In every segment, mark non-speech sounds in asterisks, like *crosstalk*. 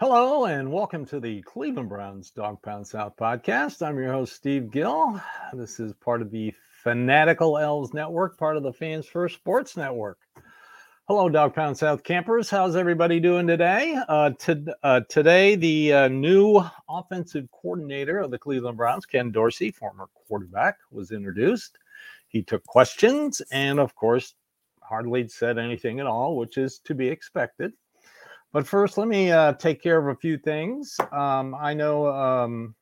Hello and welcome to the Cleveland Browns Dawg Pound South podcast. I'm your host, Steve Gill. This is part of the Fanatical Elves Network, part of the Fans First Sports Network. Hello, Dawg Pound South campers. How's everybody doing today? Uh, uh, today, the uh, new offensive coordinator of the Cleveland Browns, Ken Dorsey, former quarterback, was introduced. He took questions and, of course, hardly said anything at all, which is to be expected. But first, let me uh, take care of a few things. Um, I know um,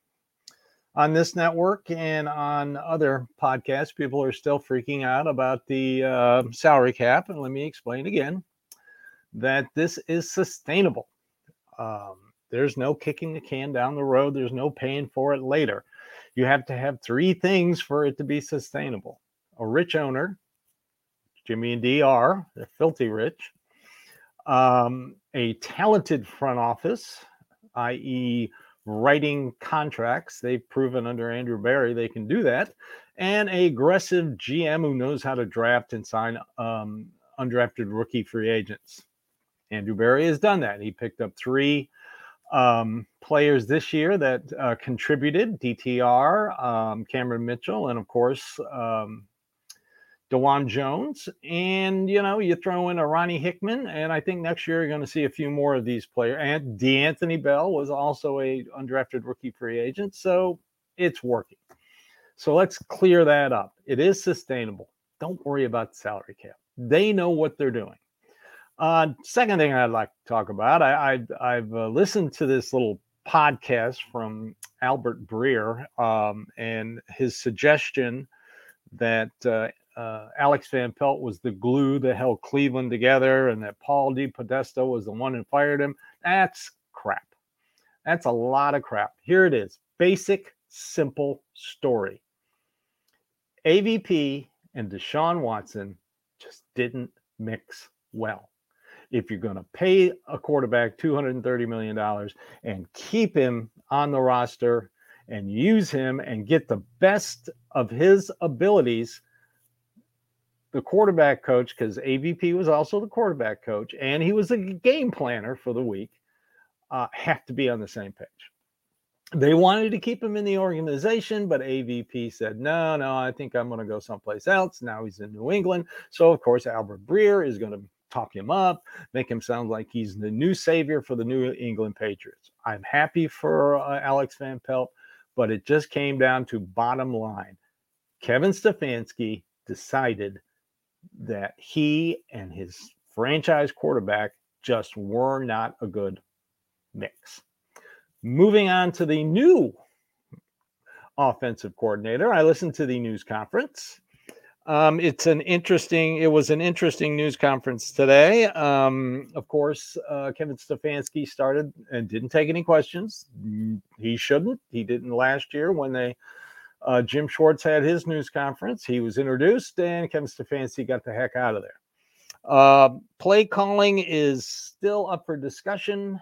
on this network and on other podcasts, people are still freaking out about the uh, salary cap. And let me explain again that this is sustainable. Um, there's no kicking the can down the road, there's no paying for it later. You have to have three things for it to be sustainable a rich owner, Jimmy and Dee are, they're filthy rich um, a talented front office, i.e., writing contracts. They've proven under Andrew Berry they can do that, and a aggressive GM who knows how to draft and sign um, undrafted rookie free agents. Andrew Berry has done that. He picked up three um, players this year that uh, contributed DTR, um, Cameron Mitchell, and of course, um, Dawand Jones, and you know, you throw in a Ronnie Hickman, and I think next year you're going to see a few more of these players. And D'Anthony Bell was also a undrafted rookie free agent, so it's working. So let's clear that up. It is sustainable. Don't worry about the salary cap. They know what they're doing. Uh, second thing I'd like to talk about, I, I have uh, listened to this little podcast from Albert Breer um, and his suggestion that uh, uh, Alex Van Pelt was the glue that held Cleveland together, and that Paul DePodesta was the one who fired him. That's crap. That's a lot of crap. Here it is basic, simple story. AVP and Deshaun Watson just didn't mix well. If you're going to pay a quarterback $230 million and keep him on the roster and use him and get the best of his abilities, the quarterback coach, because AVP was also the quarterback coach and he was a game planner for the week, uh, have to be on the same page. They wanted to keep him in the organization, but AVP said, no, no, I think I'm going to go someplace else. Now he's in New England. So, of course, Albert Breer is going to talk him up, make him sound like he's the new savior for the New England Patriots. I'm happy for uh, Alex Van Pelt, but it just came down to bottom line. Kevin Stefanski decided that he and his franchise quarterback just were not a good mix. Moving on to the new offensive coordinator, I listened to the news conference. Um, it's an interesting. It was an interesting news conference today. Um, of course, uh, Kevin Stefanski started and didn't take any questions. He shouldn't. He didn't last year when they uh, Jim Schwartz had his news conference. He was introduced, and Kevin Stefanski got the heck out of there. Uh, play calling is still up for discussion.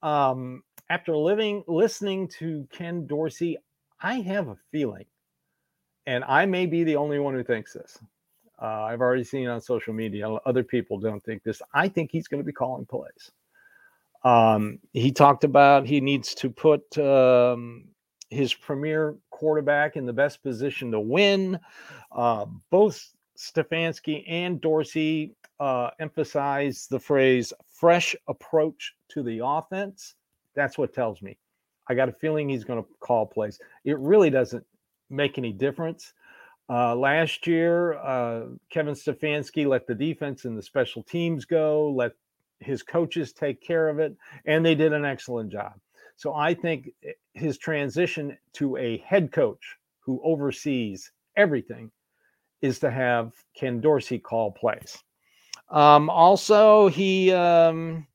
Um, after living listening to Ken Dorsey, I have a feeling, and I may be the only one who thinks this. Uh, I've already seen on social media other people don't think this. I think he's going to be calling plays. Um, he talked about he needs to put um, his premier quarterback in the best position to win. Uh, both Stefanski and Dorsey uh, emphasize the phrase fresh approach to the offense. That's what tells me. I got a feeling he's going to call plays. It really doesn't make any difference. Uh, last year, uh, Kevin Stefanski let the defense and the special teams go, let his coaches take care of it, and they did an excellent job. So I think eh, his transition to a head coach who oversees everything is to have Ken Dorsey call plays. Um, also, he um,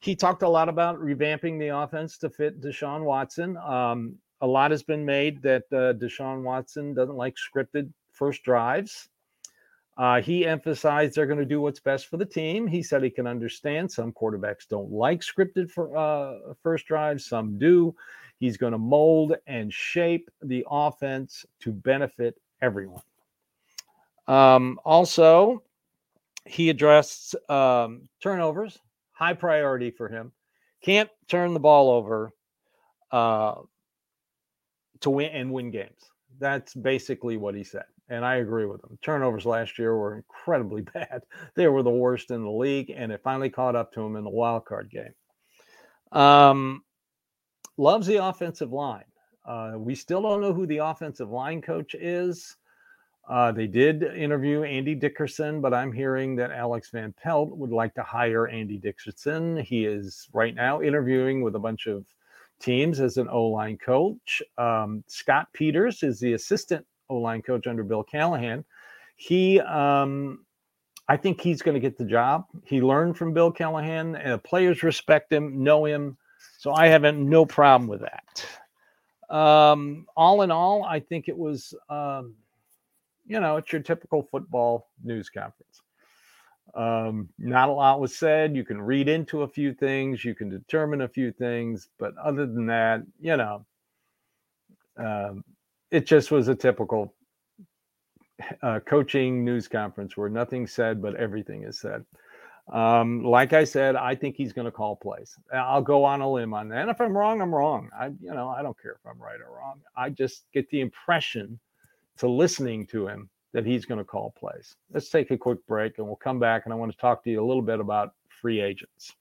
he talked a lot about revamping the offense to fit Deshaun Watson. Um, a lot has been made that uh, Deshaun Watson doesn't like scripted first drives. Uh, he emphasized they're going to do what's best for the team. He said he can understand some quarterbacks don't like scripted for uh, first drives, some do. He's going to mold and shape the offense to benefit everyone. Um, also, he addressed um, turnovers, high priority for him. Can't turn the ball over uh, to win and win games. That's basically what he said. And I agree with them. Turnovers last year were incredibly *laughs* bad. They were the worst in the league, and it finally caught up to him in the wild card game. Um, loves the offensive line. Uh, we still don't know who the offensive line coach is. Uh, they did interview Andy Dickerson, but I'm hearing that Alex Van Pelt would like to hire Andy Dickerson. He is right now interviewing with a bunch of teams as an O line coach. Um, Scott Peters is the assistant O line coach under Bill Callahan. He, um, I think he's going to get the job. He learned from Bill Callahan, and players respect him, know him. So I have no problem with that. Um, all in all, I think it was, um, you know, it's your typical football news conference. Um, not a lot was said. You can read into a few things, you can determine a few things, but other than that, you know, um, it just was a typical uh, coaching news conference where nothing said, but everything is said. Um, like I said, I think he's going to call plays. I'll go on a limb on that. And if I'm wrong, I'm wrong. I, you know, I don't care if I'm right or wrong. I just get the impression to listening to him that he's going to call plays. Let's take a quick break and we'll come back and I want to talk to you a little bit about free agents.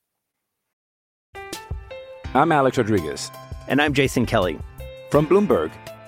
I'm Alex Rodriguez. And I'm Jason Kelly. From Bloomberg,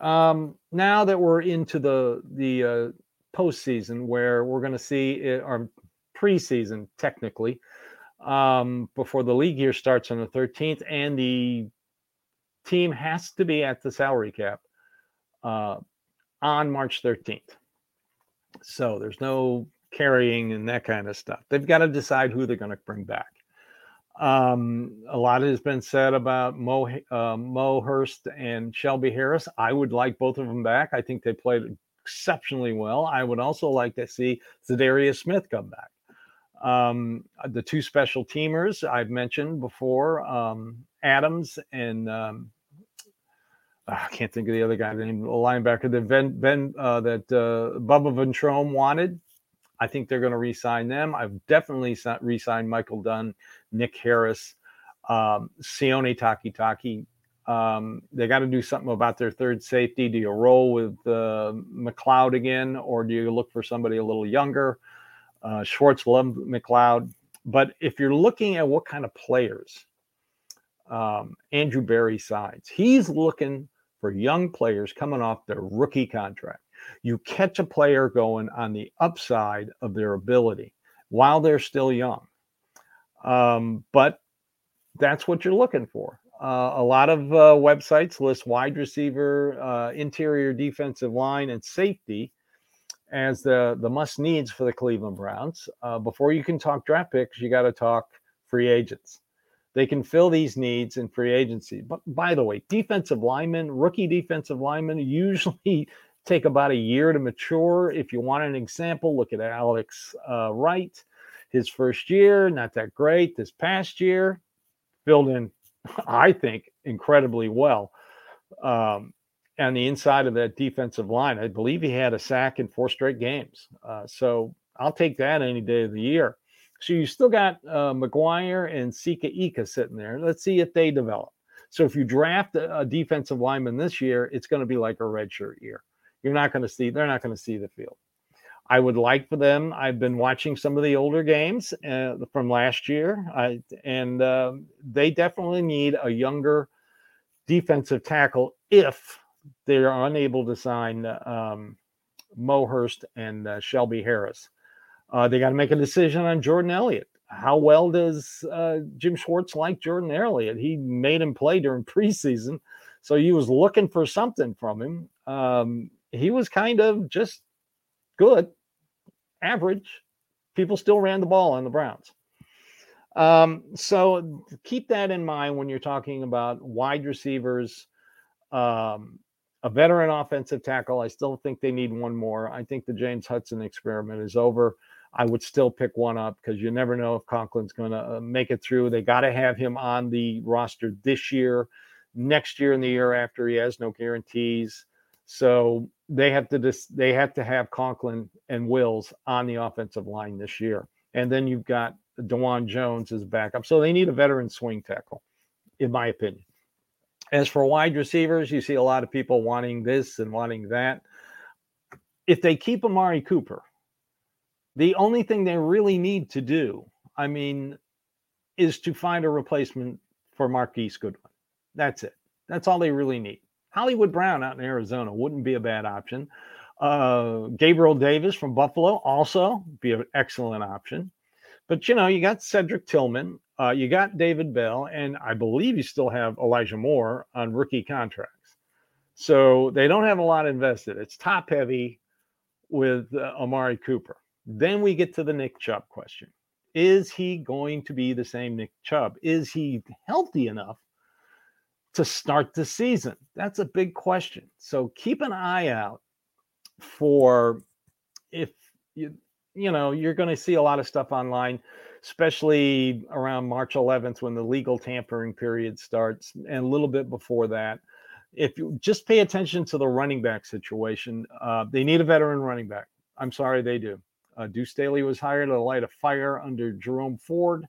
Um, now that we're into the the uh, postseason, where we're going to see it, our preseason technically, um, before the league year starts on the 13th, and the team has to be at the salary cap uh, on March 13th. So there's no carrying and that kind of stuff. They've got to decide who they're going to bring back. Um, a lot has been said about Mo, uh, Mo Hurst and Shelby Harris. I would like both of them back. I think they played exceptionally well. I would also like to see Za'Darius Smith come back. Um, the two special teamers I've mentioned before, um, Adams and um, ah, I can't think of the other guy, the linebacker that Ben, ben uh, that uh, Bubba Ventrone wanted. I think they're going to re-sign them. I've definitely re-signed Michael Dunn, Nick Harris, um, Sione Takitaki. Um, they got to do something about their third safety. Do you roll with uh, McLeod again, or do you look for somebody a little younger? Uh, Schwartz loved McLeod. But if you're looking at what kind of players um, Andrew Berry signs, he's looking for young players coming off their rookie contract. You catch a player going on the upside of their ability while they're still young. Um, but that's what you're looking for. Uh, a lot of uh, websites list wide receiver, uh, interior defensive line, and safety as the the must needs for the Cleveland Browns. Uh, before you can talk draft picks, you got to talk free agents. They can fill these needs in free agency. But by the way, defensive linemen, rookie defensive linemen, usually take about a year to mature. If you want an example, look at Alex uh, Wright. His first year, not that great. This past year, filled in, *laughs* I think, incredibly well. Um, on the inside of that defensive line, I believe he had a sack in four straight games. Uh, so I'll take that any day of the year. So you still got uh, McGuire and Siaki Ika sitting there. Let's see if they develop. So if you draft a defensive lineman this year, it's going to be like a redshirt year. You're not going to see. They're not going to see the field. I would like for them. I've been watching some of the older games uh, from last year, I, and uh, they definitely need a younger defensive tackle if they are unable to sign um, Mo Hurst and uh, Shelby Harris. Uh, they got to make a decision on Jordan Elliott. How well does uh, Jim Schwartz like Jordan Elliott? He made him play during *laughs* preseason, so he was looking for something from him. Um, he was kind of just good, average. People still ran the ball on the Browns. Um, so keep that in mind when you're talking about wide receivers, um, a veteran offensive tackle. I still think they need one more. I think the James Hudson experiment is over. I would still pick one up because you never know if Conklin's going to uh, make it through. They got to have him on the roster this year, next year, and the year after. He has no guarantees. So they have to dis- they have to have Conklin and Wills on the offensive line this year. And then you've got Dawand Jones as backup. So they need a veteran swing tackle, in my opinion. As for wide receivers, you see a lot of people wanting this and wanting that. If they keep Amari Cooper, the only thing they really need to do, I mean, is to find a replacement for Marquise Goodwin. That's it. That's all they really need. Hollywood Brown out in Arizona wouldn't be a bad option. Uh, Gabriel Davis from Buffalo also be an excellent option. But you know, you got Cedric Tillman, uh, you got David Bell, and I believe you still have Elijah Moore on rookie contracts. So they don't have a lot invested. It's top heavy with uh, Amari Cooper. Then we get to the Nick Chubb question. Is he going to be the same Nick Chubb? Is he healthy enough to start the season? That's a big question. So keep an eye out for if you you know you're going to see a lot of stuff online especially around March 11th when the legal tampering period starts and a little bit before that if you just pay attention to the running back situation uh, they need a veteran running back i'm sorry they do uh, Deuce Staley was hired to light a fire under Jerome Ford.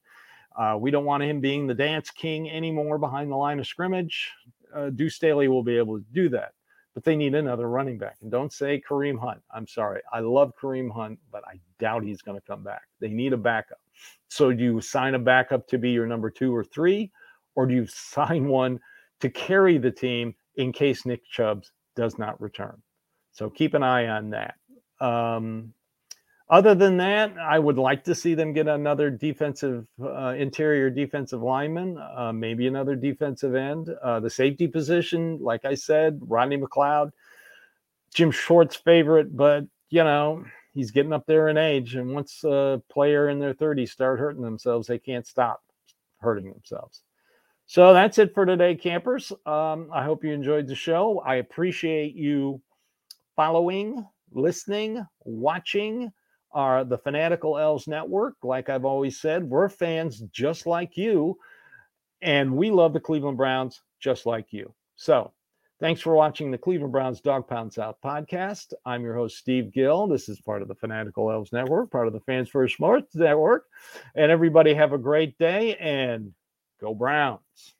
Uh, we don't want him being the dance king anymore behind the line of scrimmage. Uh, Deuce Staley will be able to do that, but they need another running back. And don't say Kareem Hunt. I'm sorry. I love Kareem Hunt, but I doubt he's going to come back. They need a backup. So do you sign a backup to be your number two or three, or do you sign one to carry the team in case Nick Chubbs does not return? So keep an eye on that. Um, other than that, I would like to see them get another defensive, uh, interior defensive lineman, uh, maybe another defensive end. Uh, the safety position, like I said, Rodney McLeod, Jim Schwartz favorite, but you know he's getting up there in age, and once a player in their 30s start hurting themselves, they can't stop hurting themselves. So that's it for today, campers. Um, I hope you enjoyed the show. I appreciate you following, listening, watching are the Fanatical Elves Network. Like I've always said, we're fans just like you, and we love the Cleveland Browns just like you. So, thanks for watching the Cleveland Browns Dawg Pound South podcast. I'm your host, Steve Gill. This is part of the Fanatical Elves Network, part of the Fans First Sports Network. And everybody have a great day and go Browns.